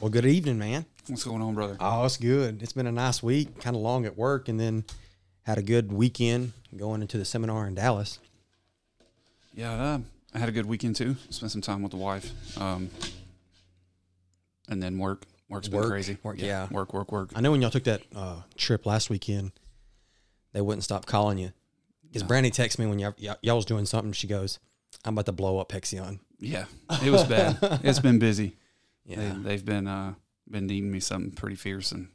Well, good evening, man. What's going on, brother? Oh, it's good. It's been a nice week, kind of long at work, and then had a good weekend going into the seminar in Dallas. Yeah, uh, I had a good weekend too. Spent some time with the wife, um, and then work. Work's been Work, crazy. work, yeah. work, work, work. I know when y'all took that uh, trip last weekend, they wouldn't stop calling you. Because Brandy texted me when y'all, y'all, y'all was doing something. She goes, "I'm about to blow up Hexion." Yeah, it was bad. it's been busy. Yeah, They, they've been uh, been needing me something pretty fierce, and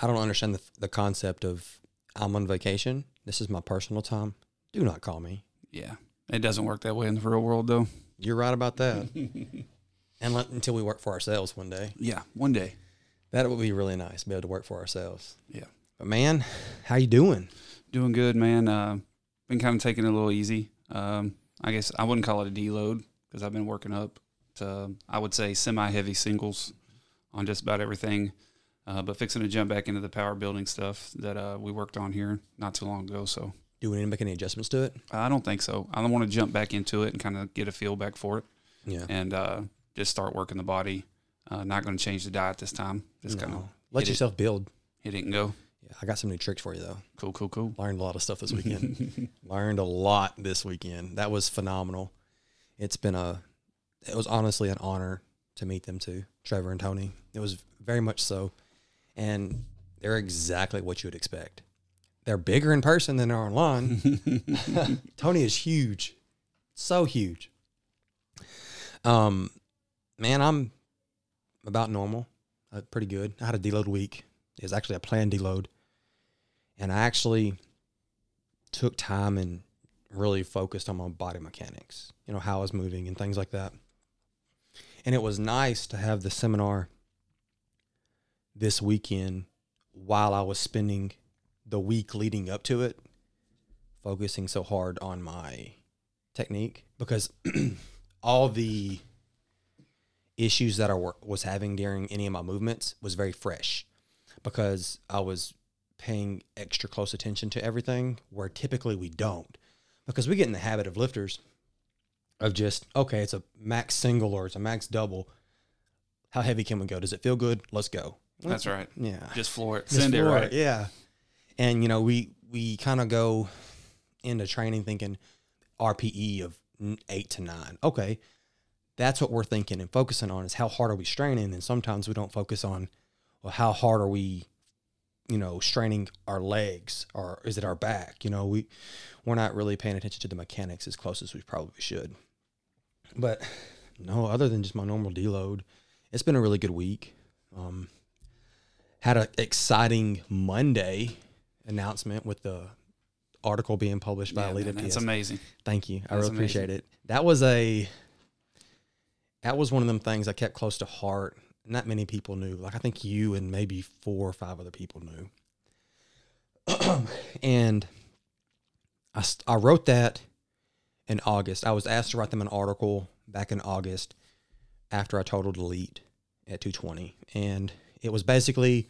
I don't understand the, the concept of I'm on vacation. This is my personal time. Do not call me. yeah, it doesn't work that way in the real world, though. You're right about that. and let, until we work for ourselves one day, Yeah, one day. that would be really nice. Be able to work for ourselves. Yeah, But man, how you doing? doing good, man. Uh, been kind of taking it a little easy. Um, I guess I wouldn't call it a deload because I've been working up to I would say semi-heavy singles on just about everything. Uh, but fixing to jump back into the power building stuff that uh, we worked on here not too long ago. So Do we need to make any adjustments to it? I don't think so. I don't want to jump back into it and kind of get a feel back for it Yeah. and uh, just start working the body. Uh, not going to change the diet this time. Just kind of Let hit it. yourself build. hit it and go. Yeah, I got some new tricks for you though. Cool, cool, cool. Learned a lot of stuff this weekend. Learned a lot this weekend. That was phenomenal. It's been a it was honestly an honor to meet them too, Trevor and Tony. It was very much so. And they're exactly what you would expect. They're bigger in person than they are online. Tony is huge. So huge. Um man, I'm about normal. Uh, pretty good. I had a deload week. It was actually a planned deload. And I actually took time and really focused on my body mechanics, you know, how I was moving and things like that. And it was nice to have the seminar this weekend while I was spending the week leading up to it focusing so hard on my technique because all the issues that I was having during any of my movements was very fresh because I was paying extra close attention to everything where typically we don't because we get in the habit of lifters of just okay it's a max single or it's a max double how heavy can we go does it feel good let's go That's right. yeah Just floor it. just Send it for right. Yeah. And you know, we we kind of go into training thinking RPE of eight to nine. Okay, that's what we're thinking and focusing on is how hard are we straining, and sometimes we don't focus on well how hard are we, you know, straining our legs or is it our back? You know, we we're not really paying attention to the mechanics as close as we probably should. But no, other than just my normal deload, it's been a really good week. Um, had an exciting Monday announcement with the article being published by Yeah, Alita man, that's PS. amazing. Thank you. I That's really appreciate it. That was a that was one of them things I kept close to heart. Not many people knew. Like I think you and maybe four or five other people knew. and I, I wrote that in August. I was asked to write them an article back in August after I totaled elite at 220. And it was basically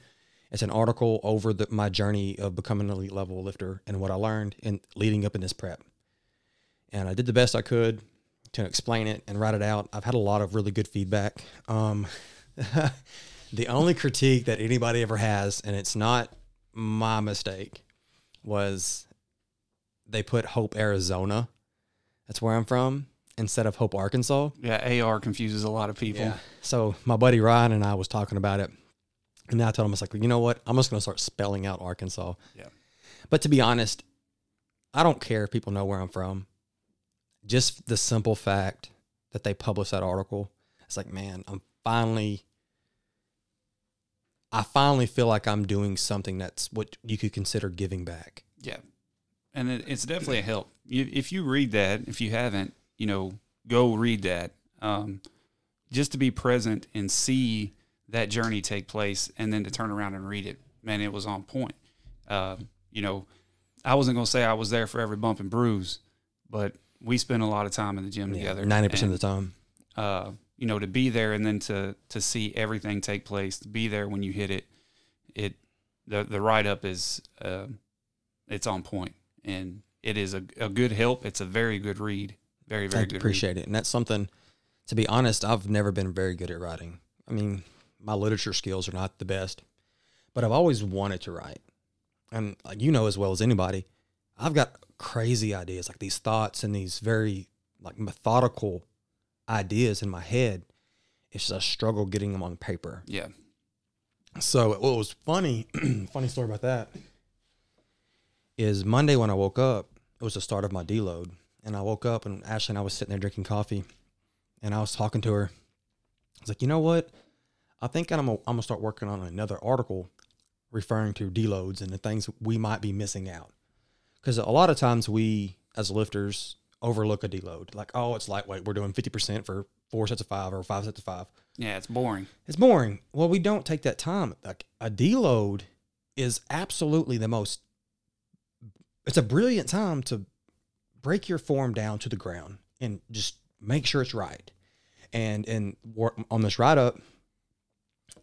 it's an article over the, my journey of becoming an elite level lifter and what I learned in leading up in this prep. And I did the best I could to explain it and write it out. I've had a lot of really good feedback. Um, the only critique that anybody ever has, and it's not my mistake, was they put Hope, Arizona. That's where I'm from instead of Hope, Arkansas. Yeah, AR confuses a lot of people. Yeah. So my buddy Ryan and I was talking about it, and I told him I was like, you know what? I'm just gonna start spelling out Arkansas. Yeah. But to be honest, I don't care if people know where I'm from. Just the simple fact that they published that article, it's like, man, I'm finally. I finally feel like I'm doing something that's what you could consider giving back. Yeah. And it, it's definitely a help. You, if you read that, if you haven't, you know, go read that. Um, just to be present and see that journey take place and then to turn around and read it, man, it was on point. Uh, you know, I wasn't going to say I was there for every bump and bruise, but we spent a lot of time in the gym together. Ninety percent of the time. uh, you know, to be there and then to to see everything take place, to be there when you hit it, it the the write up is uh, it's on point and it is a, a good help. It's a very good read. Very very you. good. Appreciate it. And that's something, to be honest, I've never been very good at writing. I mean, my literature skills are not the best, but I've always wanted to write. And like you know as well as anybody, I've got crazy ideas, like these thoughts and these very like methodical ideas in my head. It's just a struggle getting them on paper. Yeah. So what was funny, funny story about that is Monday when I woke up, it was the start of my deload, and I woke up and Ashley and I was sitting there drinking coffee, and I was talking to her. I was like, you know what? I think I'm gonna, start working on another article referring to deloads and the things we might be missing out, because a lot of times we as lifters overlook a deload, like oh it's lightweight, we're doing fifty percent for four sets of five or five sets of five. Yeah, it's boring. It's boring. Well, we don't take that time. Like a deload is absolutely the most. It's a brilliant time to break your form down to the ground and just make sure it's right. And and on this write up,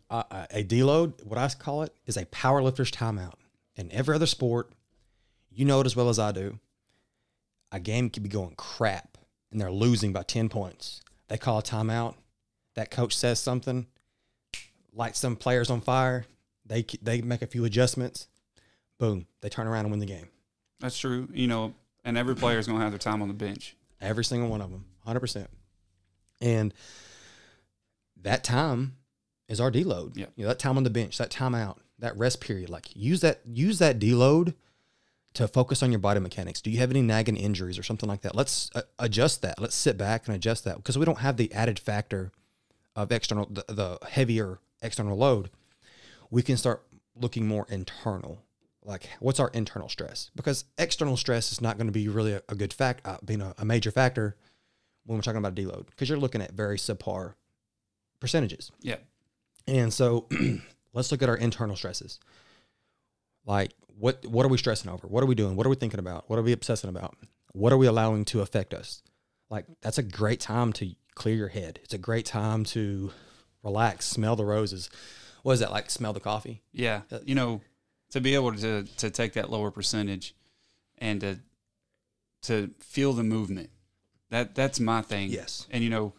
uh, a deload, what I call it, is a power lifter's timeout. In every other sport, you know it as well as I do. A game could be going crap and they're losing by ten points. They call a timeout that coach says something, lights some players on fire. They they make a few adjustments. Boom, they turn around and win the game. That's true. You know, and every player is going to have their time on the bench. Every single one of them, hundred percent. And that time is our deload. Yeah. You know, that time on the bench, that time out, that rest period. Like use that use that deload to focus on your body mechanics. Do you have any nagging injuries or something like that? Let's uh, adjust that. Let's sit back and adjust that because we don't have the added factor of external the, the heavier external load. We can start looking more internal. Like what's our internal stress? Because external stress is not going to be really a, a good fact, uh, being a, a major factor when we're talking about a deload because you're looking at very subpar percentages. Yeah. And so let's look at our internal stresses. Like what what are we stressing over? What are we doing? What are we thinking about? What are we obsessing about? What are we allowing to affect us? Like that's a great time to clear your head. It's a great time to relax, smell the roses. What is that like? Smell the coffee. Yeah. You know, to be able to to take that lower percentage and to to feel the movement. That that's my thing. Yes. And you know,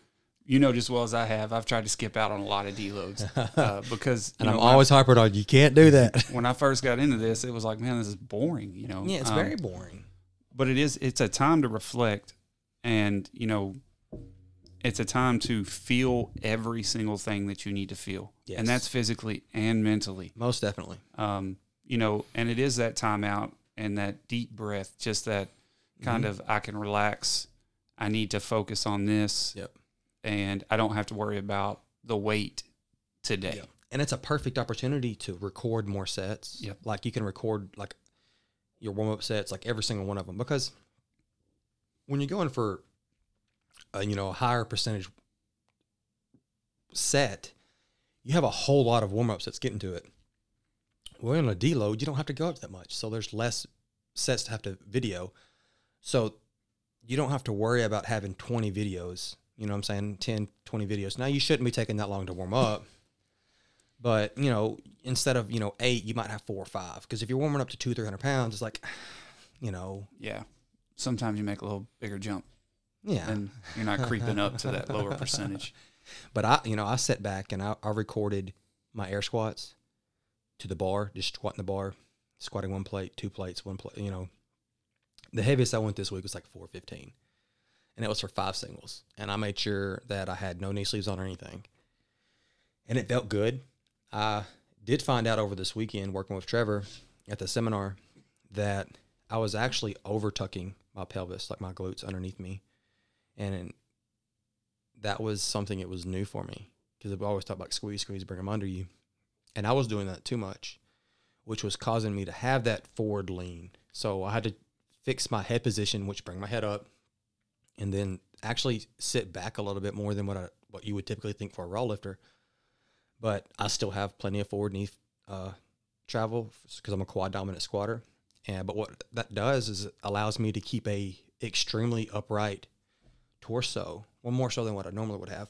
you know just well as I have, I've tried to skip out on a lot of deloads uh, because And know, I'm always harping on you can't do that. when I first got into this, it was like, man, this is boring. You know. yeah, it's Um, very boring. but it is it's a time to reflect and you know it's a time to feel every single thing that you need to feel Yes. and that's physically and mentally Most definitely. um, you know and it is that time out and that deep breath just that kind Mm-hmm. of i can relax i need to focus on this Yep. and i don't have to worry about the weight today Yep. And it's a perfect opportunity to record more sets. Yep. Like you can record like your warm up sets, like every single one of them, because when you're going for, a, you know, a higher percentage set, you have a whole lot of warm ups that's getting to it. Well, in a deload, you don't have to go up that much, so there's less sets to have to video. So you don't have to worry about having 20 videos. You know what I'm saying? 10, 20 videos. Now you shouldn't be taking that long to warm up. But, you know, instead of, you know, eight, you might have four or five. Because if you're warming up to two, 300 pounds, it's like, you know, yeah sometimes you make a little bigger jump yeah. and you're not creeping up to that lower percentage But I, you know, I sat back and I, I recorded my air squats to the bar, just squatting the bar, squatting one plate, two plates, one plate. You know, the heaviest I went this week was like 415, and it was for five singles. And I made sure that I had no knee sleeves on or anything, and it felt good. I did find out over this weekend working with Trevor at the seminar that I was actually over tucking my pelvis, like my glutes underneath me, and that was something that was new for me because I've always talked about squeeze, squeeze, bring them under you, and I was doing that too much, which was causing me to have that forward lean. So I had to fix my head position, which bring my head up, and then actually sit back a little bit more than what I what you would typically think for a raw lifter. But I still have plenty of forward knee uh, travel because I'm a quad dominant squatter. And but what that does is it allows me to keep a extremely upright torso, well more so than what I normally would have.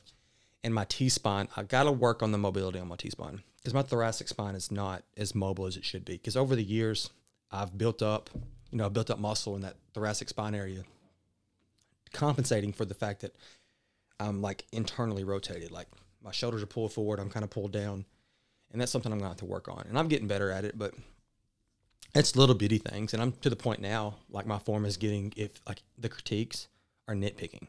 And my T spine, I got to work on the mobility on my T spine because my thoracic spine is not as mobile as it should be. Because over the years, I've built up, you know, I built up muscle in that thoracic spine area, compensating for the fact that I'm like internally rotated. Like my shoulders are pulled forward. I'm kind of pulled down, and that's something I'm gonna have to work on. And I'm getting better at it, but it's little bitty things. And I'm to the point now, like my form is getting if like the critiques are nitpicking.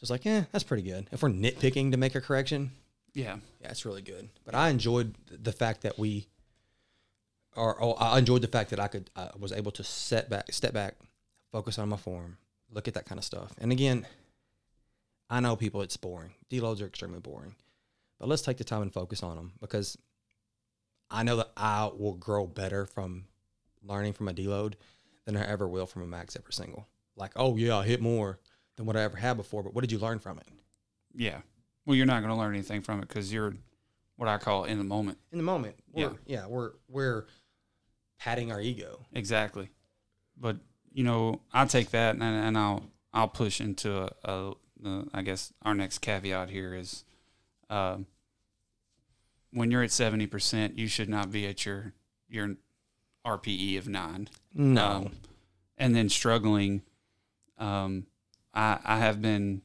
It's like, yeah, that's pretty good. If we're nitpicking to make a correction, Yeah. yeah, it's really good. But I enjoyed the fact that we are. Oh, I enjoyed the fact that I could. I was able to set back, step back, focus on my form, look at that kind of stuff. And again, I know people. It's boring. Deloads are extremely boring, but let's take the time and focus on them because I know that I will grow better from learning from a deload than I ever will from a max ever single. Like, oh yeah, I hit more than what I ever had before. But what did you learn from it? Yeah. Well, you're not going to learn anything from it because you're what I call in the moment. in the moment. We're, Yeah. yeah, we're we're patting our ego. Exactly. But you know, I take that and, and I'll I'll push into a, a, a I guess our next caveat here is, um, when you're at seventy percent, you should not be at your your RPE of nine. No, Um, and then struggling. Um, I I have been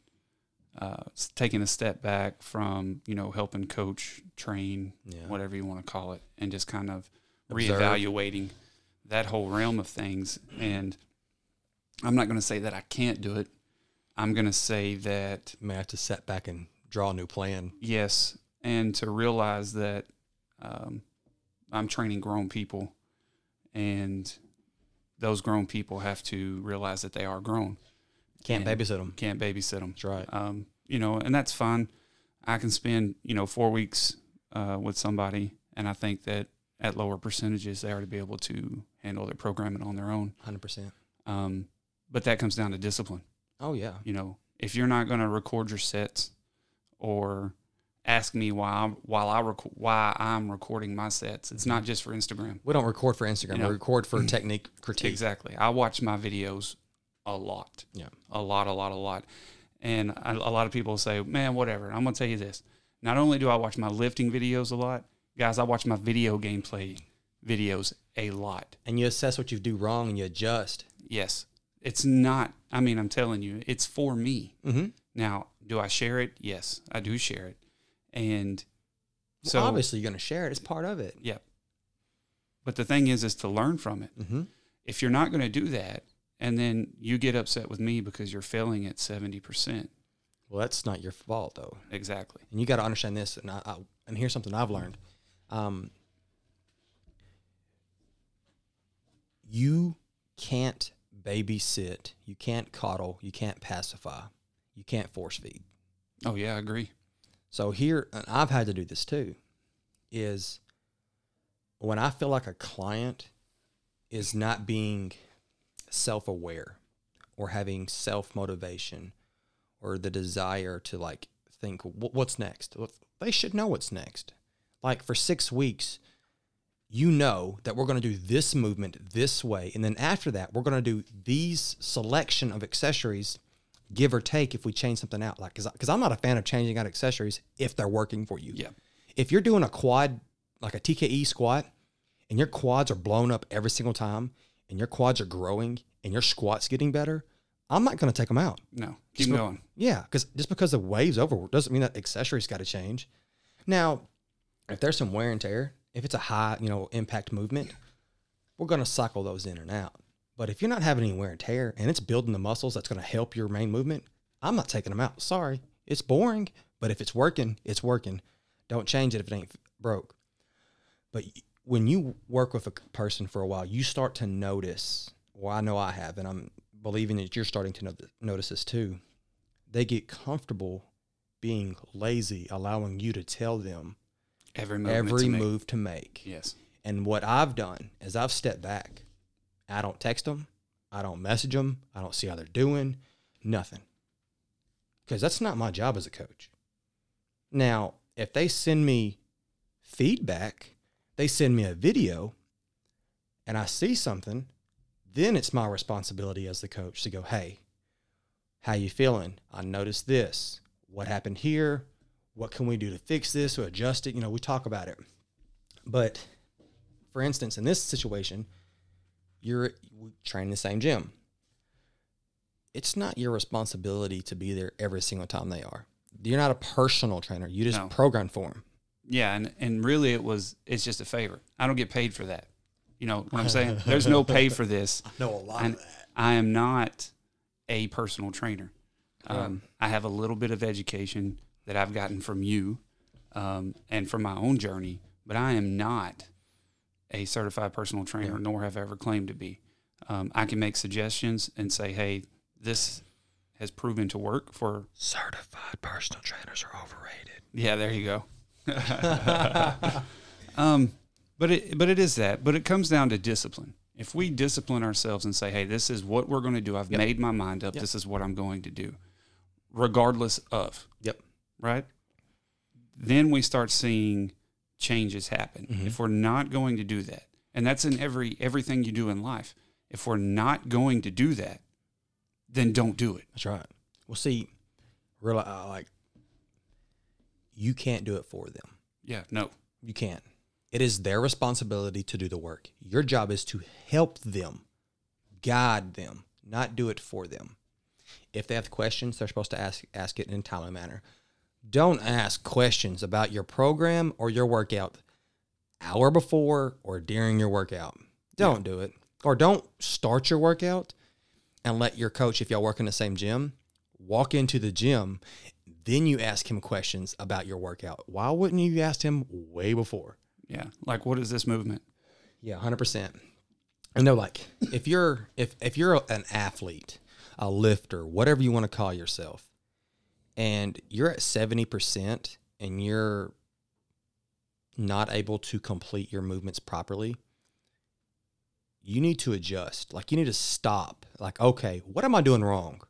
uh, taking a step back from you know helping coach, train, yeah, whatever you want to call it, and just kind of Observe. reevaluating that whole realm of things. And I'm not going to say that I can't do it. I'm going to say that may have to set back and draw a new plan. yes, and to realize that um, I'm training grown people, and those grown people have to realize that they are grown. Can't babysit them. Can't babysit them. That's right. um, you know, and that's fine. I can spend, you know, four weeks uh, with somebody, and I think that at lower percentages, they are to be able to handle their programming on their own. Hundred percent. Um, but that comes down to discipline. Oh yeah, You know, if you're not going to record your sets or ask me why I'm, while I rec- why I'm recording my sets, it's not just for Instagram. we don't record for Instagram. You know. we record for technique critique. Exactly. I watch my videos a lot. Yeah. A lot, a lot, a lot. And I, a lot of people say, man, whatever. I'm going to tell you this. Not only do I watch my lifting videos a lot, guys, I watch my video gameplay videos a lot. And you assess what you do wrong and you adjust. Yes. It's not, I mean, I'm telling you, it's for me. Mm-hmm. Now, do I share it? Yes, I do share it. And So obviously you're going to share it. It's part of it. yeah. But the thing is, is to learn from it. Mm-hmm. if you're not going to do that and then you get upset with me because you're failing at 70% Well, that's not your fault though. exactly and you got to understand this. And I, I, and here's something I've learned. Um, you can't babysit, you can't coddle, you can't pacify, you can't force feed. oh yeah i agree So here, and I've had to do this too, is when I feel like a client is not being self aware or having self motivation or the desire to like think, what's next? They should know what's next. Like for six weeks, you know that we're going to do this movement this way. And then after that, we're going to do these selection of accessories give or take if we change something out. Like, because I'm not a fan of changing out accessories if they're working for you. yeah If you're doing a quad, like a TKE squat, and your quads are blown up every single time, and your quads are growing, and your squats getting better, I'm not going to take them out. no keep Just be- going Yeah, because just because the wave's over doesn't mean that accessories got to change. Now, if there's some wear and tear, if it's a high, you know, impact movement, we're going to cycle those in and out. But if you're not having any wear and tear and it's building the muscles that's going to help your main movement, I'm not taking them out. Sorry, it's boring, but if it's working, it's working. Don't change it if it ain't broke. But when you work with a person for a while, you start to notice. Well, I know I have, and I'm believing that you're starting to notice this too. They get comfortable being lazy, allowing you to tell them every every to make. move to make. yes And what I've done is I've stepped back. I don't text them. I don't message them. I don't see how they're doing. Nothing. Because that's not my job as a coach. Now, if they send me feedback, they send me a video, and I see something, then it's my responsibility as the coach to go, hey, how you feeling? I noticed this. What happened here? What can we do to fix this or adjust it? You know, we talk about it. But for instance, in this situation, you're training the same gym. It's not your responsibility to be there every single time they are. You're not a personal trainer. You just No. program for them. Yeah, and and really it was it's just a favor. I don't get paid for that. You know what I'm saying? There's no pay for this. I know a lot And I am not a personal trainer. Um, I have a little bit of education that I've gotten from you um, and from my own journey, but I am not a certified personal trainer, nor have I ever claimed to be. Um, I can make suggestions and say, hey, this has proven to work for Certified personal trainers are overrated. yeah, there you go. um, but it but it is that. But it comes down to discipline. If we discipline ourselves and say, "Hey, this is what we're going to do. I've made my mind up. Yep. This is what I'm going to do," regardless of Yep. right. Then we start seeing changes happen. Mm-hmm. If we're not going to do that, and that's in every everything you do in life. If we're not going to do that, then don't do it. That's right. Well, see, real uh, like you can't do it for them. Yeah, no. You can't. It is their responsibility to do the work. Your job is to help them, guide them, not do it for them. If they have questions, they're supposed to ask ask it in a timely manner. Don't ask questions about your program or your workout hour before or during your workout. Don't do it. Or don't start your workout and let your coach, if y'all work in the same gym, walk into the gym. Then you ask him questions about your workout. Why wouldn't you ask him way before? Yeah, like what is this movement? Yeah, hundred percent. And they're like, if you're if if you're an athlete, a lifter, whatever you want to call yourself, and you're at seventy percent and you're not able to complete your movements properly, you need to adjust. Like you need to stop. Like, okay, what am I doing wrong?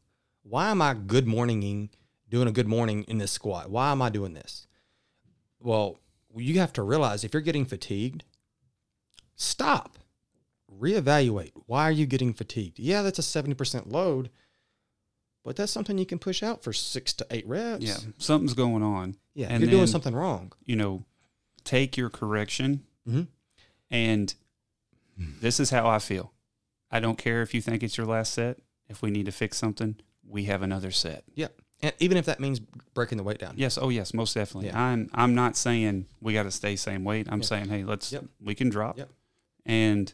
Why am I good morninging, doing a good morning in this squat? Why am I doing this? Well, you have to realize if you're getting fatigued, stop. Reevaluate. Why are you getting fatigued? Yeah, that's a 70% load, but that's something you can push out for six to eight reps. Yeah, something's going on. Yeah, And you're doing something wrong. You know, take your correction Mhm. and this is how I feel. I don't care if you think it's your last set. If we need to fix something, we have another set. Yeah. And even if that means breaking the weight down. Yes, oh yes, most definitely. Yeah. I'm I'm not saying we got to stay same weight. I'm Yeah. saying hey, let's Yep. we can drop Yep. and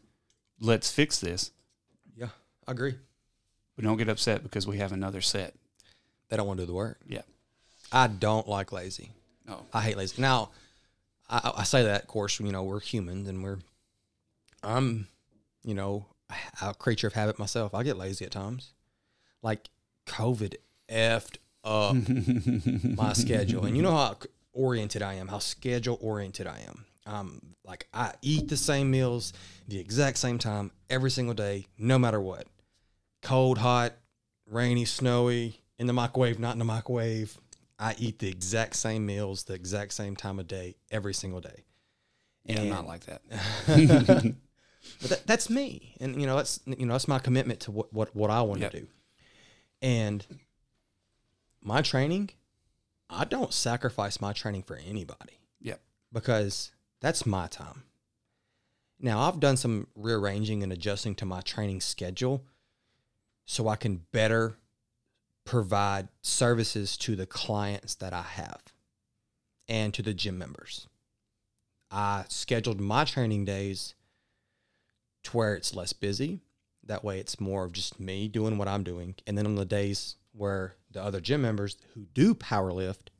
let's fix this. Yeah, I agree. But don't get upset because we have another set. They don't want to do the work. Yeah. I don't like lazy. No. I hate lazy. Now, I, I say that, of course, you know, we're humans and we're, I'm, you know, a creature of habit myself. I get lazy at times. Like COVID effed up my schedule. And you know how oriented I am, how schedule oriented I am. Um, like I eat the same meals the exact same time every single day, no matter what. Cold, hot, rainy, snowy, in the microwave, not in the microwave. I eat the exact same meals the exact same time of day every single day. Yeah, I'm not like that. But that, that's me, and you know that's you know that's my commitment to what what, what I want Yep. to do. And my training, I don't sacrifice my training for anybody Yep. because that's my time. Now I've done some rearranging and adjusting to my training schedule so I can better provide services to the clients that I have and to the gym members. I scheduled my training days to where it's less busy. That way it's more of just me doing what I'm doing. And then on the days where the other gym members who do power lift,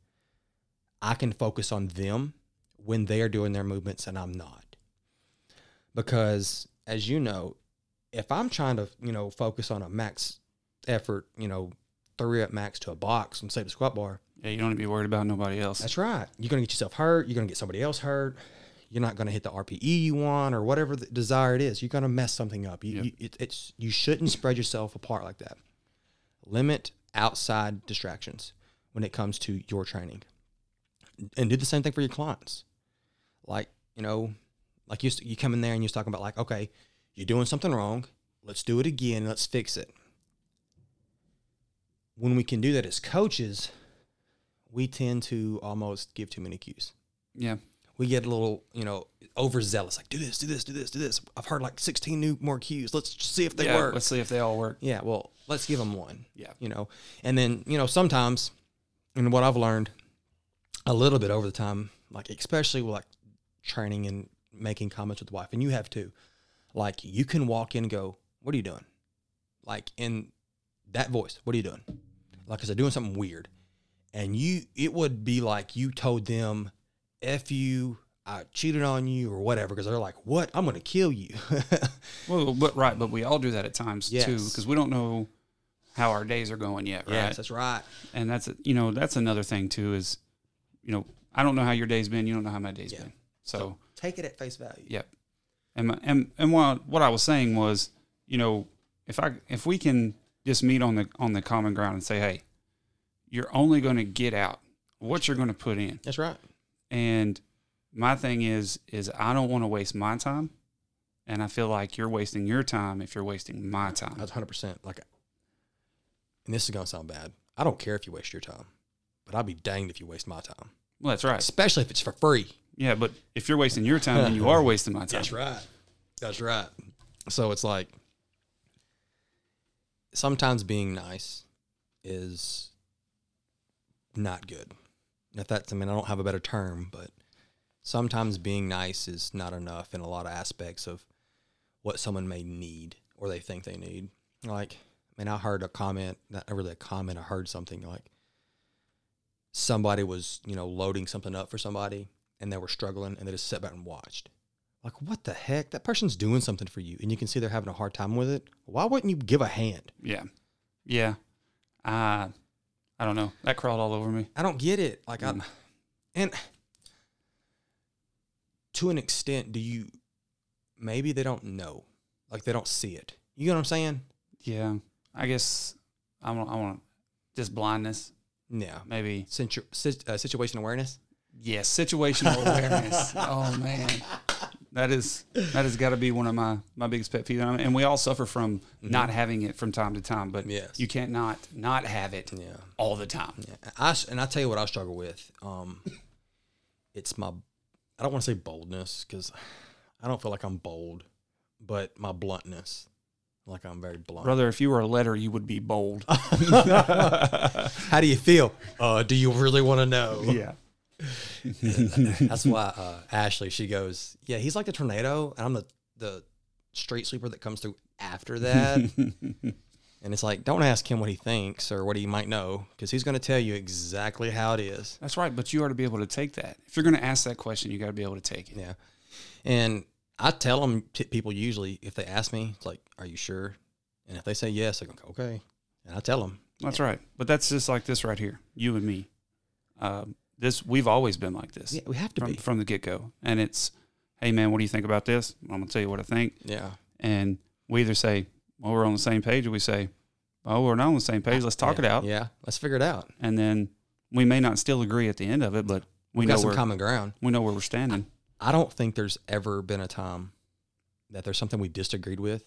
I can focus on them when they are doing their movements and I'm not. Because as you know, if I'm trying to, you know, focus on a max effort, you know, three up max to a box and say the squat bar, Yeah, you don't need to be worried about nobody else. that's right. You're going to get yourself hurt. You're going to get somebody else hurt. You're not going to hit the RPE you want or whatever the desire it is. You're going to mess something up. You, Yep. you, it, it's you shouldn't spread yourself apart like that. Limit outside distractions when it comes to your training, and do the same thing for your clients. Like you know, like you you come in there and you're talking about like, okay, you're doing something wrong. Let's do it again. Let's fix it. When we can do that as coaches, we tend to almost give too many cues. yeah. We get a little, you know, overzealous. Like, do this, do this, do this, do this. I've heard like 16 new more cues. Let's see if they yeah, work. Let's see if they all work. Yeah, well, let's give them one. Yeah. You know, and then, you know, sometimes and what I've learned a little bit over the time, like especially with like training and making comments with the wife, and you have too. Like you can walk in and go, "What are you doing?" Like in that voice, "What are you doing?" Like, cause they're doing something weird, and you, it would be like you told them, "F you." I cheated on you or whatever because they're like, "What? I'm going to kill you." Well, but right, but we all do that at times too, because we don't know how our days are going yet, right? Yes, that's right. and that's you know that's another thing too is, you know, I don't know how your day's been, you don't know how my day's Yeah. been, so Take it at face value. Yep. And my, and and what what I was saying was, you know, if I if we can just meet on the on the common ground and say, hey, you're only going to get out what you're going to put in. That's right. And my thing is is I don't want to waste my time, and I feel like you're wasting your time if you're wasting my time. That's hundred percent. Like, and this is gonna sound bad. I don't care if you waste your time, but I'll be danged if you waste my time, Well, that's right. especially if it's for free. Yeah, but if you're wasting your time, then you are wasting my time. That's right. That's right. So it's like sometimes being nice is not good. If that's, I mean, I don't have a better term, but sometimes being nice is not enough in a lot of aspects of what someone may need or they think they need. Like, I mean, I heard a comment, not really a comment, I heard something like somebody was, you know, loading something up for somebody and they were struggling and they just sat back and watched. Like, what the heck? That person's doing something for you and you can see they're having a hard time with it. Why wouldn't you give a hand? Yeah, yeah. Uh, I don't know. That crawled all over me. I don't get it. Like, Mm. I, and to an extent, do you, maybe they don't know, like they don't see it. You know what I'm saying? Yeah, I guess I want. I want just blindness, Yeah. maybe. Situ- uh, situation awareness. Yes, situational awareness. Oh man, that is that has got to be one of my my biggest pet peeves. And we all suffer from not having it from time to time, but Yes. you can't not not have it Yeah. all the time. Yeah, I and I tell you what I struggle with. Um, it's my I don't want to say boldness because I don't feel like I'm bold, but my bluntness, like I'm very blunt. Brother, if you were a letter, you would be bold. How do you feel? Uh, do you really want to know? yeah. That's why uh, Ashley she goes, yeah, he's like the tornado, and I'm the the street sweeper that comes through after that. and it's like, don't ask him what he thinks or what he might know because he's going to tell you exactly how it is. That's right, but you ought to be able to take that. If you're going to ask that question, you got to be able to take it. Yeah. And I tell them t- people usually if they ask me, it's like, "Are you sure?" And if they say yes, I go, "Okay." And I tell them, That's right. But that's just like this right here, you and me. Um, this we've always been like this "Yeah, we have to from be." from the get go, and it's, hey man, what do you think about this? I'm gonna tell you what I think, Yeah. and we either say, well, we're on the same page, or we say, oh, we're not on the same page. Let's talk yeah, it out, Yeah. Let's figure it out. and then we may not still agree at the end of it, but we We've know got some common ground. we know where we're standing. I don't think there's ever been a time that there's something we disagreed with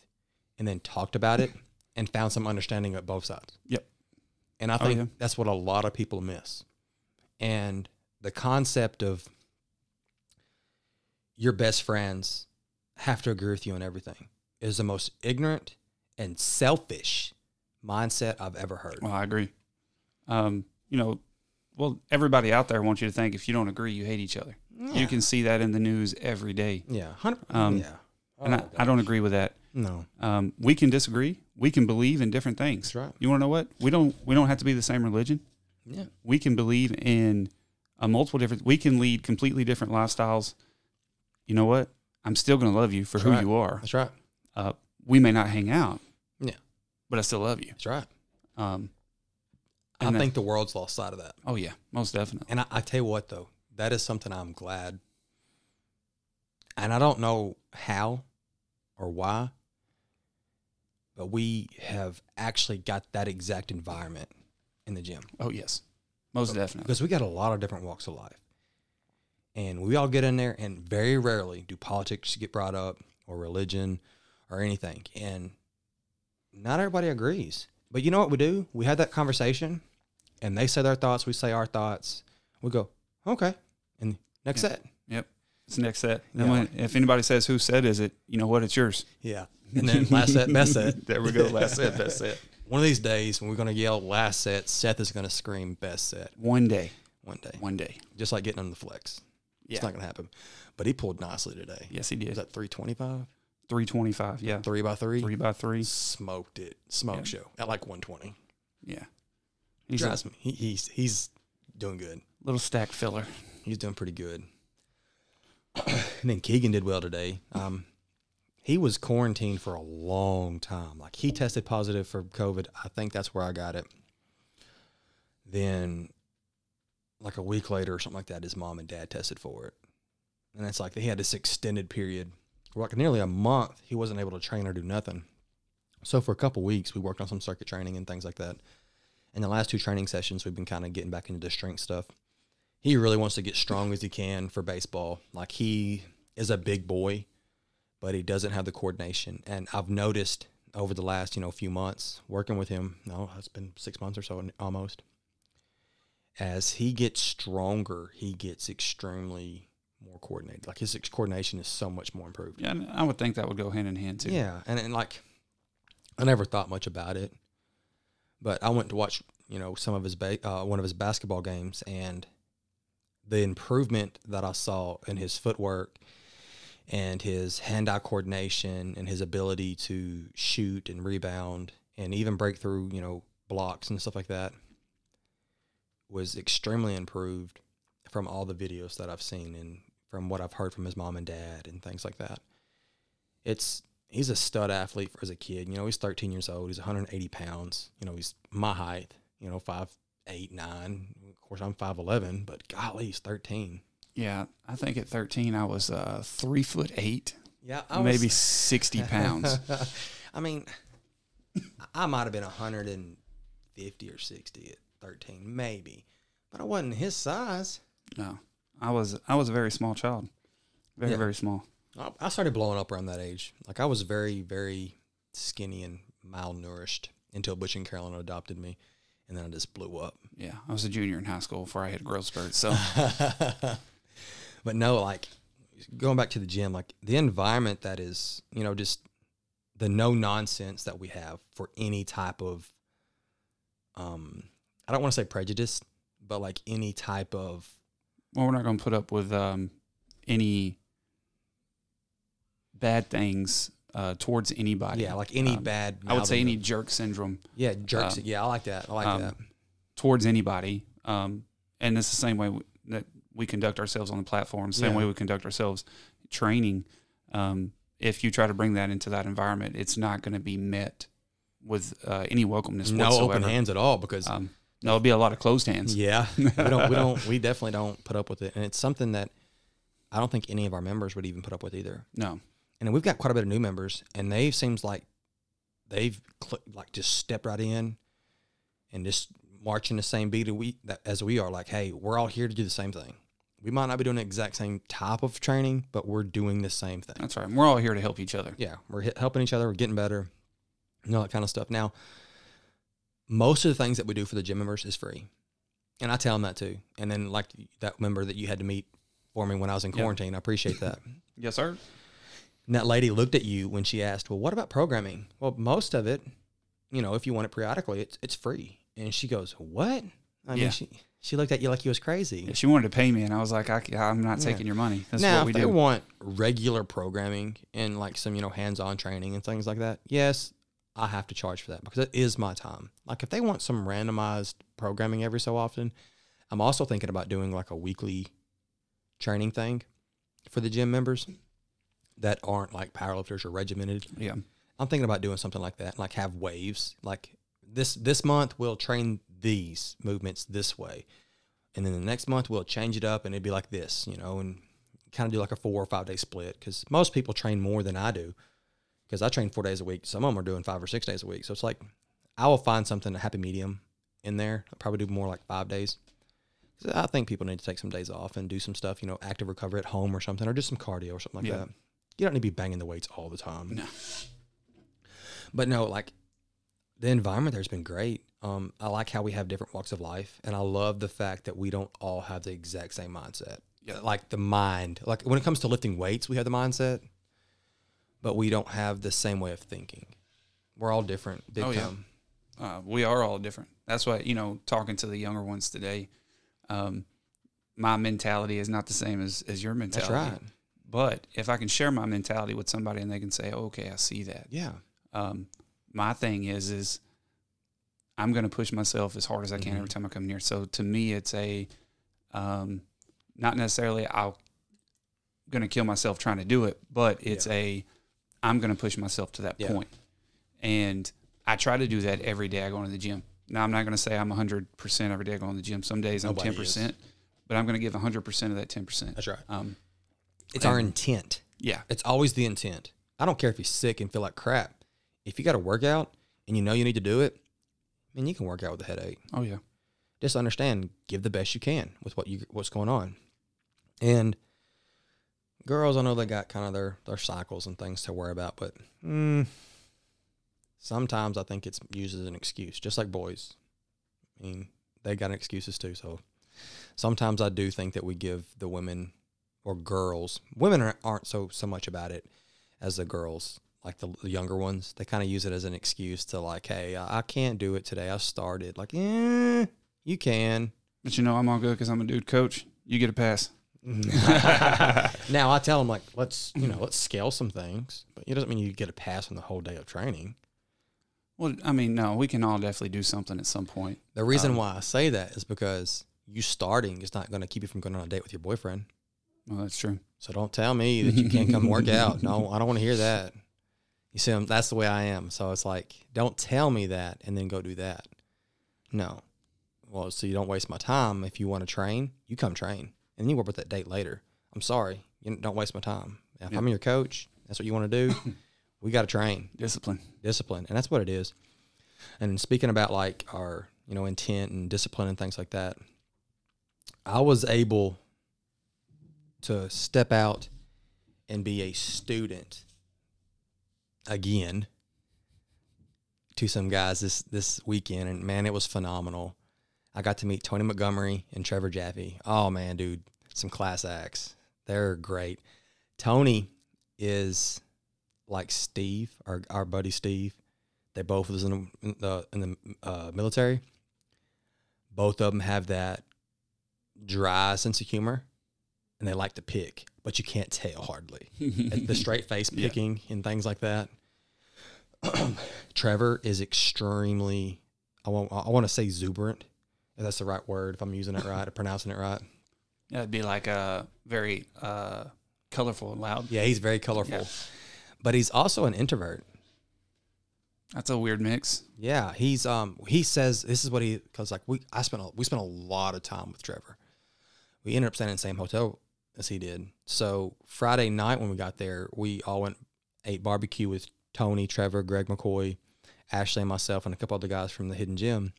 and then talked about it and found some understanding at both sides. Yep. And I Oh, think yeah. that's what a lot of people miss. And the concept of your best friends have to agree with you on everything is the most ignorant and selfish mindset I've ever heard. Well, I agree. Um, you know, well, everybody out there wants you to think if you don't agree, you hate each other. You can see that in the news every day. Yeah. 100 Um, yeah. and Oh, I, I don't agree with that. No. Um, we can disagree. We can believe in different things. That's right. You want to know what? We don't. We don't have to be the same religion. Yeah. We can believe in a multiple different. We can lead completely different lifestyles. You know what? I'm still going to love you for That's who right. you are. That's right. Uh, we may not hang out. Yeah. But I still love you. That's right. Um, I that- think the world's lost sight of that. oh yeah, most definitely. And I, I tell you what, though, that is something I'm glad. And I don't know how or why, but we have actually got that exact environment in the gym Oh yes, most definitely. because we got a lot of different walks of life. And we all get in there, and very rarely do politics get brought up or religion or anything. And not everybody agrees. But you know what we do? We have that conversation, and they say their thoughts, we say our thoughts. We go, okay. And next Yeah. set. Yep. It's the next set. Then Yeah. when, if anybody says who said is it, you know what? It's yours. Yeah. And then last set, best set. there we go. Last set, best set. One of these days when we're gonna yell last set, Seth is gonna scream best set One day, one day, one day. just like getting on the flex. Yeah. It's not gonna happen. But he pulled nicely today. Yes, he did. Was that three twenty five? Three twenty five. Yeah, Three by three? three by three. Smoked it. Smoke Yeah. show at like one twenty. Yeah, he's a me, he, he's he's doing good. little stack filler. He's doing pretty good. and then Keegan did well today. Um, he was quarantined for a long time. Like he tested positive for COVID. I think that's where I got it. Then, like a week later or something like that, his mom and dad tested for it, and it's like they had this extended period, like nearly a month. He wasn't able to train or do nothing. So for a couple weeks, we worked on some circuit training and things like that. And the last two training sessions, we've been kind of getting back into the strength stuff he really wants to get strong as he can for baseball. Like he is a big boy, but he doesn't have the coordination. And I've noticed over the last, you know, few months working with him, no, it's been six months or so almost. As he gets stronger, he gets extremely more coordinated. Like his coordination is so much more improved. Yeah, and I would think that would go hand in hand too. Yeah, and, and like I never thought much about it, but I went to watch you know some of his ba- uh, one of his basketball games, and the improvement that I saw in his footwork and his hand-eye coordination and his ability to shoot and rebound and even break through you know blocks and stuff like that was extremely improved from all the videos that I've seen and from what I've heard from his mom and dad and things like that it's he's a stud athlete as a kid. You know, he's 13 years old. He's 180 pounds. You know, he's my height. You know, five eight nine. Of course, I'm five eleven, but golly, he's 13. Yeah, I think at thirteen I was uh, three foot eight, Yeah, maybe sixty pounds. I mean, I might have been 150 or 60 at 13, maybe, but I wasn't his size. No, I was I was a very small child, very Yeah. very small. I- I started blowing up around that age. Like I was very, very skinny and malnourished until Butch and Carolyn adopted me, and then I just blew up. Yeah, I was a junior in high school before I hit a growth spurt. So but no, like going back to the gym, like the environment that is, you know, just the no nonsense that we have for any type of, um, I don't want to say prejudice, but like any type of, well, we're not going to put up with um, any bad things uh, towards anybody. yeah, like any Um, bad. I would say any jerk syndrome yeah, jerks. um, yeah, I like that. I like um, that. towards anybody. Um, and it's the same way that we conduct ourselves on the platform, same Yeah. way we conduct ourselves training. Um, if you try to bring that into that environment, it's not going to be met with uh, any welcomeness No whatsoever. open hands at all because Um, there'll be a lot of closed hands. Yeah, we don't. We don't. We definitely don't put up with it, and it's something that I don't think any of our members would even put up with either. No. And we've got quite a bit of new members, and they seems like they've cl- like just stepped right in and just marching the same beat we that, as we are. Like, hey, we're all here to do the same thing. We might not be doing the exact same type of training, but we're doing the same thing. That's right. We're all here to help each other. Yeah, we're hit, helping each other. We're getting better, and all that kind of stuff. Now, most of the things that we do for the gym members is free, and I tell them that too. And then, like that member that you had to meet for me when I was in Yeah. quarantine, I appreciate that. Yes, sir. and that lady looked at you when she asked, "Well, what about programming?" Well, most of it, you know, if you want it periodically, it's it's free. And she goes, "What?" I mean, she she looked at you like you was crazy. She wanted to pay me, and I was like, I, am not Yeah. taking your money. That's now, what we if they do. want regular programming and like some, you know, hands-on training and things like that, yes, I have to charge for that because it is my time. Like if they want some randomized programming every so often, I'm also thinking about doing like a weekly training thing for the gym members that aren't like powerlifters or regimented. yeah. I'm thinking about doing something like that, like have waves. Like this this month we'll train these movements this way, and then the next month we'll change it up and it'd be like this, you know, and kind of do like a four or five day split because most people train more than I do because I train four days a week. Some of them are doing five or six days a week, so it's like I will find something a happy medium in there. I'll probably do more like five days. 'Cause I think people need to take some days off and do some stuff, you know, active recovery at home or something, or just some cardio or something like Yeah. that. You don't need to be banging the weights all the time. No. But no, like the environment there's been great. Um, I like how we have different walks of life, and I love the fact that we don't all have the exact same mindset. Yeah. Like the mind, like when it comes to lifting weights, we have the mindset, but we don't have the same way of thinking. We're all different, big Oh, yeah. Uh, we are all different. That's why you know, talking to the younger ones today, um, my mentality is not the same as as your mentality. That's right. But if I can share my mentality with somebody and they can say, oh, "Okay, I see that," Yeah. um, my thing is is I'm going to push myself as hard as I can Mhm. every time I come near. So to me, it's a um, not necessarily I'll going to kill myself trying to do it, but it's a I'm going to push myself to that Yeah. point. And I try to do that every day I go into the gym. Now I'm not going to say I'm 100% every day I go in the gym. Some days I'm 10%, but I'm going to give 100% of that 10%. That's right. Um, It's our intent. yeah. It's always the intent. I don't care if you're sick and feel like crap. If you got to work out and you know you need to do it, mean, you can work out with a headache. Oh yeah. Just understand, give the best you can with what you what's going on. And girls, I know they got kind of their their cycles and things to worry about, but mm, sometimes I think it's used as an excuse, just like boys. I mean, they got excuses too. So sometimes I do think that we give the women or girls, women aren't so so much about it as the girls, like the, the younger ones. They kind of use it as an excuse to like, hey, I, I can't do it today. I started. Like, eh, you can. But you know, I'm all good because I'm a dude coach. You get a pass. now I tell them like, let's you know, let's scale some things, but it doesn't mean you get a pass on the whole day of training. Well, I mean, no, we can all definitely do something at some point. The reason Um, why I say that is because you starting is not going to keep you from going on a date with your boyfriend. Well, that's true. So don't tell me that you can't come work out. No, I don't want to hear that. You see, I'm- that's the way I am. So it's like, don't tell me that and then go do that. No. Well, so you don't waste my time. If you want to train, you come train, and then you work with that date later. I'm sorry, you don't waste my time. If. I'm your coach, that's what you want to do. we got to train, Discipline. discipline, and that's what it is. And speaking about like our, you know, intent and discipline and things like that, I was able to step out and be a student again to some guys this this weekend and man it was phenomenal. I got to meet tony montgomery and trevor jaffe. Oh man dude some class acts. They're great. Tony is like steve our, our buddy steve. They both was in the, in the, uh, military. Both of them have that dry sense of humor and they like to pick but you can't tell hardly the straight face Yeah. picking and things like that. Trevor is extremely, I want, I want to say exuberant, if that's the right word, if I'm using it right, or pronouncing it right. Yeah, it'd be like a very uh, colorful and loud. Yeah, he's very colorful, Yeah. but he's also an introvert. That's a weird mix. Yeah, he's um he says this is what he because like we I spent a, we spent a lot of time with Trevor. We ended up staying in the same hotel as he did. So Friday night when we got there, we all went ate barbecue with Tony, Trevor, Greg McCoy, Ashley, and myself, and a couple other guys from the Hidden Gym.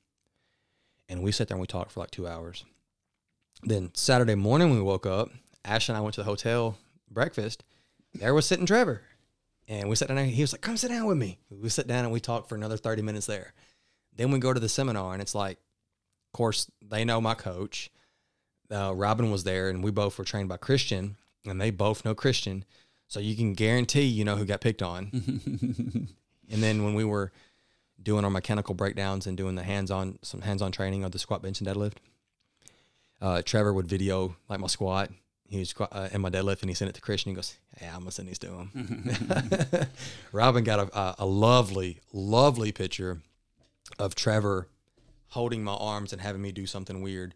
And we sat there and we talked for like two hours. Then Saturday morning when we woke up, Ashley and I went to the hotel breakfast. There was sitting Trevor. And we sat down. He was like, "Come sit down with me." We sat down and we talked for another thirty minutes there. Then we go to the seminar, and it's like, of course, they know my coach. Uh, Robin was there, and we both were trained by Christian, and they both know Christian. So you can guarantee you know who got picked on. and then when we were doing our mechanical breakdowns and doing the hands-on some hands-on training of the squat, bench, and deadlift, uh, Trevor would video like my squat. He was uh, in my deadlift, and he sent it to Christian. He goes, "Yeah, I'm gonna send these to him." Robin got a, a, a lovely, lovely picture of Trevor holding my arms and having me do something weird,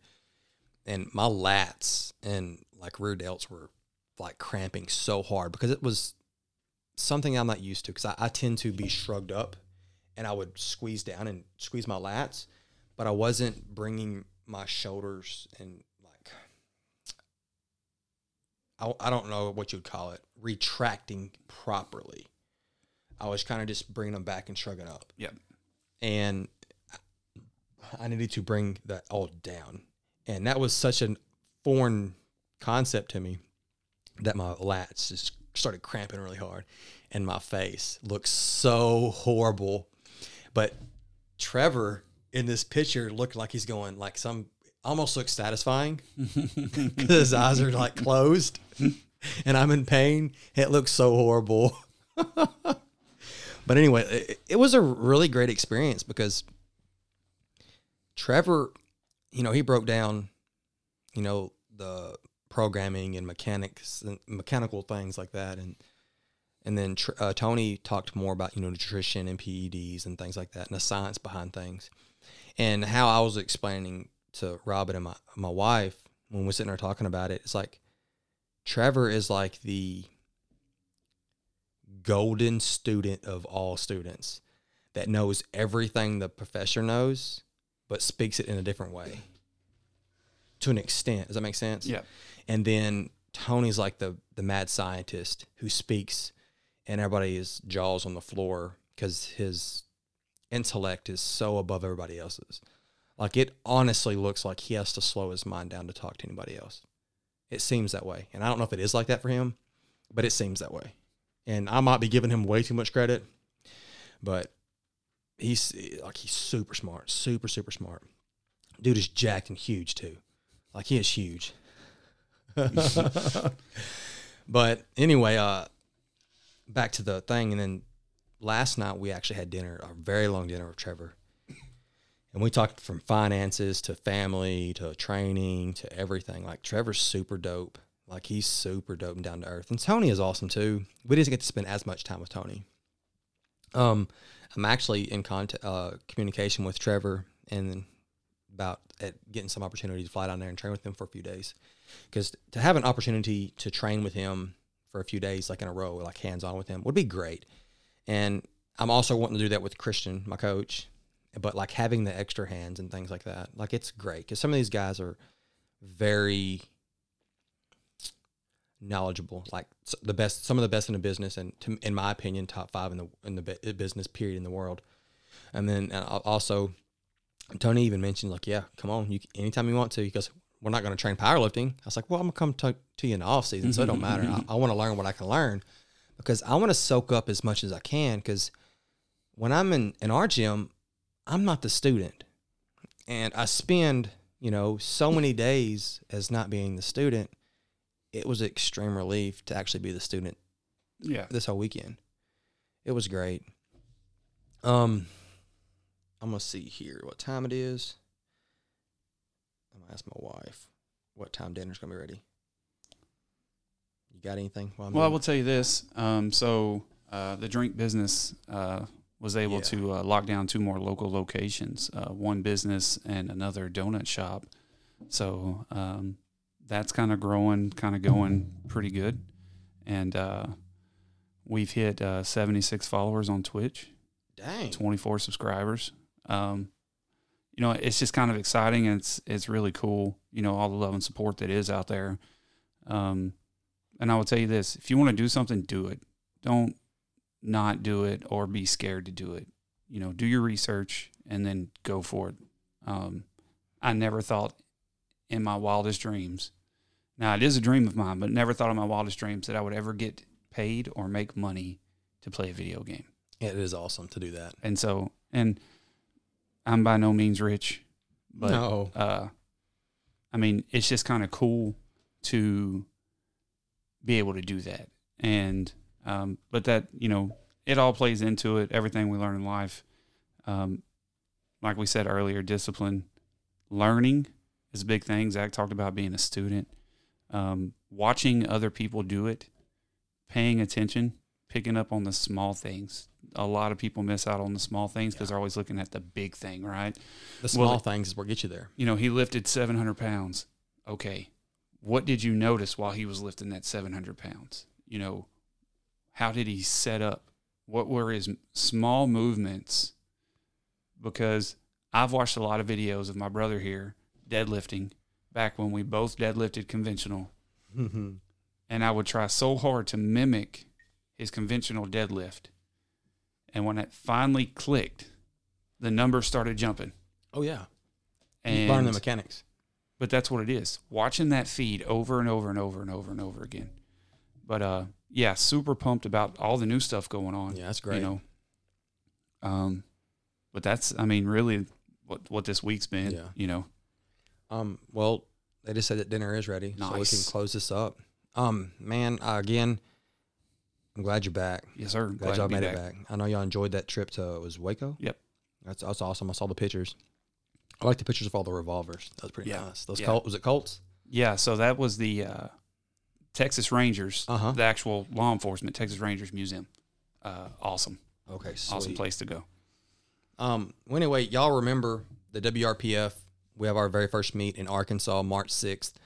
and my lats and like rear delts were like cramping so hard because it was something I'm not used to because I, I tend to be shrugged up and I would squeeze down and squeeze my lats, but I wasn't bringing my shoulders and like I, I don't know what you'd call it retracting properly. I was kind of just bringing them back and shrugging up, Yep. and I needed to bring that all down, and that was such a foreign concept to me that my lats just started cramping really hard, and my face looked so horrible. But Trevor in this picture looked like he's going like some almost looks satisfying because his eyes are like closed and I'm in pain. It looks so horrible. but anyway, it, it was a really great experience because Trevor, you know, he broke down, you know, the programming and mechanics and mechanical things like that, and and then uh, Tony talked more about you know nutrition and PEDs and things like that, and the science behind things, and how I was explaining to Robin and my my wife when we're sitting there talking about it. It's like Trevor is like the golden student of all students that knows everything the professor knows, but speaks it in a different way. To an extent, does that make sense? Yeah. And then Tony's like the the mad scientist who speaks, and everybody is jaws on the floor because his intellect is so above everybody else's. Like it honestly looks like he has to slow his mind down to talk to anybody else. It seems that way, and I don't know if it is like that for him, but it seems that way. And I might be giving him way too much credit, but he's like he's super smart, super super smart. Dude is jacked and huge too. Like he is huge. but anyway, uh back to the thing and then last night we actually had dinner, a very long dinner with Trevor. And we talked from finances to family to training to everything. Like Trevor's super dope. Like he's super dope and down to earth. And Tony is awesome too. We didn't get to spend as much time with Tony. Um, I'm actually in contact, uh, communication with Trevor and about getting some opportunity to fly down there and train with him for a few days. Because to have an opportunity to train with him for a few days, like in a row, like hands on with him, would be great. And I'm also wanting to do that with Christian, my coach. But like having the extra hands and things like that, like it's great because some of these guys are very knowledgeable, like the best, some of the best in the business, and to, in my opinion, top five in the in the business period in the world. And then also, Tony even mentioned like, yeah, come on, you anytime you want to, because we're not going to train powerlifting. I was like, well, I'm gonna come to, to you in the off season, so it don't matter. I, I want to learn what I can learn because I want to soak up as much as I can. Because when I'm in in our gym, I'm not the student, and I spend you know so many days as not being the student. It was extreme relief to actually be the student Yeah. this whole weekend. It was great. Um, I'm gonna see here what time it is. I'm gonna ask my wife what time dinner's gonna be ready. You got anything? Well, I will tell you this. Um, so uh, the drink business uh, was able Yeah. to uh, lock down two more local locations, uh, one business and another donut shop. So um, that's kind of growing, kind of going pretty good. And uh, we've hit uh, 76 followers on Twitch, Dang. 24 subscribers. Um, you know, it's just kind of exciting and it's it's really cool. You know, all the love and support that is out there. Um, and I will tell you this: if you want to do something, do it. Don't not do it or be scared to do it. You know, do your research and then go for it. Um, I never thought in my wildest dreams. Now it is a dream of mine, but never thought in my wildest dreams that I would ever get paid or make money to play a video game. Yeah, It is awesome to do that. And so, and I'm by no means rich, but no. uh, I mean, it's just kind of cool to be able to do that. And, um, but that, you know, it all plays into it. Everything we learn in life. Um, like we said earlier, discipline, learning is a big thing. Zach talked about being a student, um, watching other people do it, paying attention, picking up on the small things. A lot of people miss out on the small things because Yeah. they're always looking at the big thing, right? The small well, things is what get you there. you know, he lifted 700 pounds. Okay. What did you notice while he was lifting that 700 pounds? You know, how did he set up? What were his small movements? Because I've watched a lot of videos of my brother here deadlifting back when we both deadlifted conventional. Mm-hmm. And I would try so hard to mimic his conventional deadlift. And when it finally clicked, the numbers started jumping. Oh yeah. You And learn the mechanics. but that's what it is. Watching that feed over and over and over and over and over again. But uh, yeah, super pumped about all the new stuff going on. Yeah, that's great. You know, um, but that's I mean really what what this week's been. Yeah. You know, Um, well, they just said that dinner is ready, so we can close this up. Um, man, uh, again, I'm glad you're back. yes sir. Glad, Glad y'all made back. it back. I know y'all enjoyed that trip to it was Waco. Yep. That's that's awesome. I saw the pictures. I like the pictures of all the revolvers. That was pretty Yeah. nice. Those Yeah. Colt was it Colts? Yeah, so that was the uh, Texas Rangers, Uh-huh. the actual law enforcement Texas Rangers Museum. Uh, awesome, Okay, sweet. awesome place to go. Um. Well, anyway, y'all remember the WRPF? We have our very first meet in Arkansas, March sixth.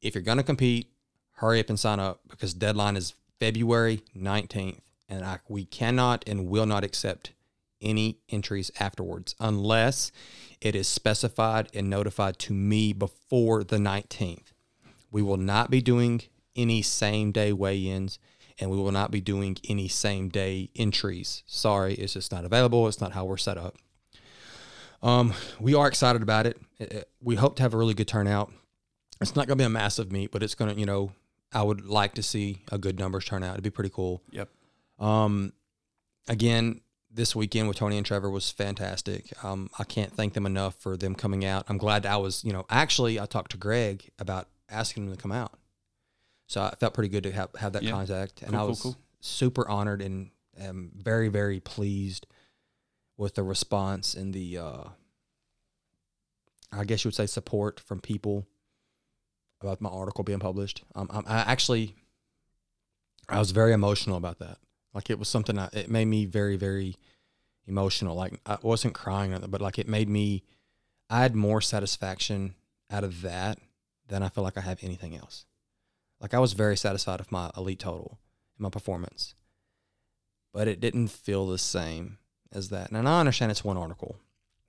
If you're gonna compete, hurry up and sign up because deadline is February nineteenth, and I, we cannot and will not accept any entries afterwards unless it is specified and notified to me before the nineteenth. We will not be doing any same day weigh-ins and we will not be doing any same day entries. Sorry, it's just not available. It's not how we're set up. Um, we are excited about it. It- it- We hope to have a really good turnout. It's not going to be a massive meet, but it's going to, you know, I would like to see a good numbers turn out. It'd be pretty cool. Yep. Um, again, this weekend with Tony and Trevor was fantastic. Um, I can't thank them enough for them coming out. I'm glad I was, you know, actually I talked to Greg about asking them to come out. So I felt pretty good to have, have that Yeah. contact. And Cool, I cool, was cool. super honored and am very, very pleased with the response and the, uh, I guess you would say support from people about my article being published. Um, I, I actually, I was very emotional about that. Like it was something I, it made me very, very emotional. Like I wasn't crying, but like it made me, I had more satisfaction out of that than I feel like I have anything else. Like I was very satisfied with my elite total and my performance, but it didn't feel the same as that. And I understand it's one article,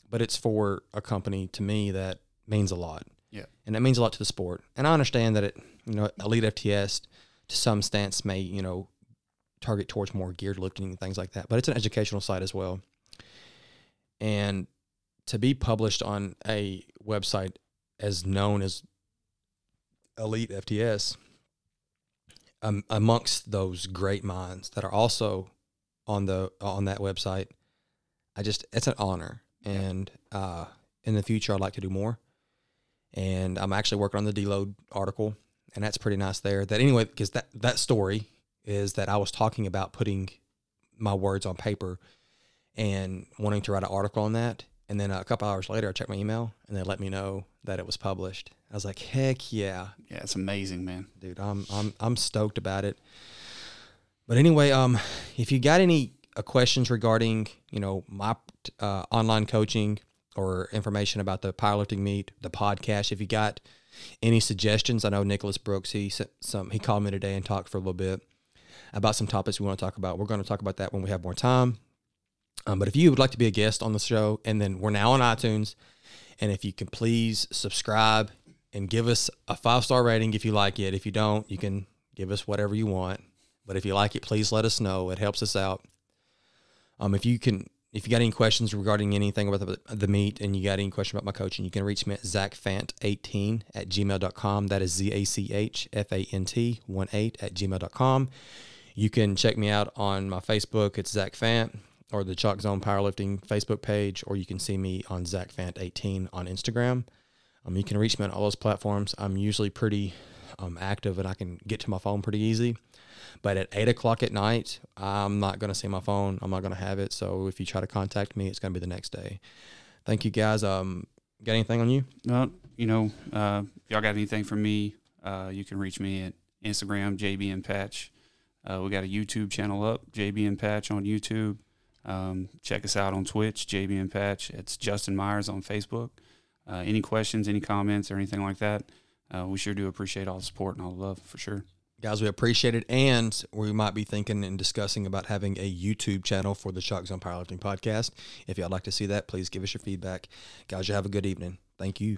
but it's for a company to me that means a lot. Yeah. And it means a lot to the sport. And I understand that it, you know, elite FTS to some stance may, you know, target towards more geared lifting and things like that, but it's an educational site as well. And to be published on a website as known as Elite FTS, um, amongst those great minds that are also on the on that website, I just it's an honor. And uh, in the future, I'd like to do more. And I'm actually working on the deload article, and that's pretty nice there. That anyway, because that that story is that I was talking about putting my words on paper and wanting to write an article on that. And then a couple hours later, I checked my email and they let me know that it was published. I was like, heck yeah, Yeah, it's amazing, man. dude. I'm I'm I'm stoked about it. But anyway, um, if you got any questions regarding you know my uh, online coaching or information about the powerlifting meet, the podcast, if you got any suggestions, I know Nicholas Brooks he sent some he called me today and talked for a little bit about some topics we want to talk about. We're going to talk about that when we have more time. Um, but if you would like to be a guest on the show, and then we're now on iTunes, and if you can please subscribe and give us a five star rating if you like it. If you don't, you can give us whatever you want. But if you like it, please let us know. It helps us out. Um, if you can, if you got any questions regarding anything about the, the meet and you got any question about my coaching, you can reach me at zachfant18 at gmail.com. That is Z A C H F A N T 1 8 at gmail.com. You can check me out on my Facebook. It's Zach Fant or the Chalk Zone Powerlifting Facebook page, or you can see me on Zach Fant18 on Instagram. Um, you can reach me on all those platforms. I'm usually pretty um, active and I can get to my phone pretty easy. But at eight o'clock at night, I'm not going to see my phone. I'm not going to have it. So if you try to contact me, it's going to be the next day. Thank you guys. Um, got anything on you? Well, you know, uh, y'all got anything from me, uh, you can reach me at Instagram, JBN Patch. Uh, we got a YouTube channel up, JBN Patch on YouTube. Um, check us out on Twitch, JBN Patch. It's Justin Myers on Facebook. Uh, any questions, any comments, or anything like that, uh, we sure do appreciate all the support and all the love for sure. Guys, we appreciate it. And we might be thinking and discussing about having a YouTube channel for the Chalk Zone Powerlifting Podcast. If y'all like to see that, please give us your feedback. Guys, you have a good evening. Thank you.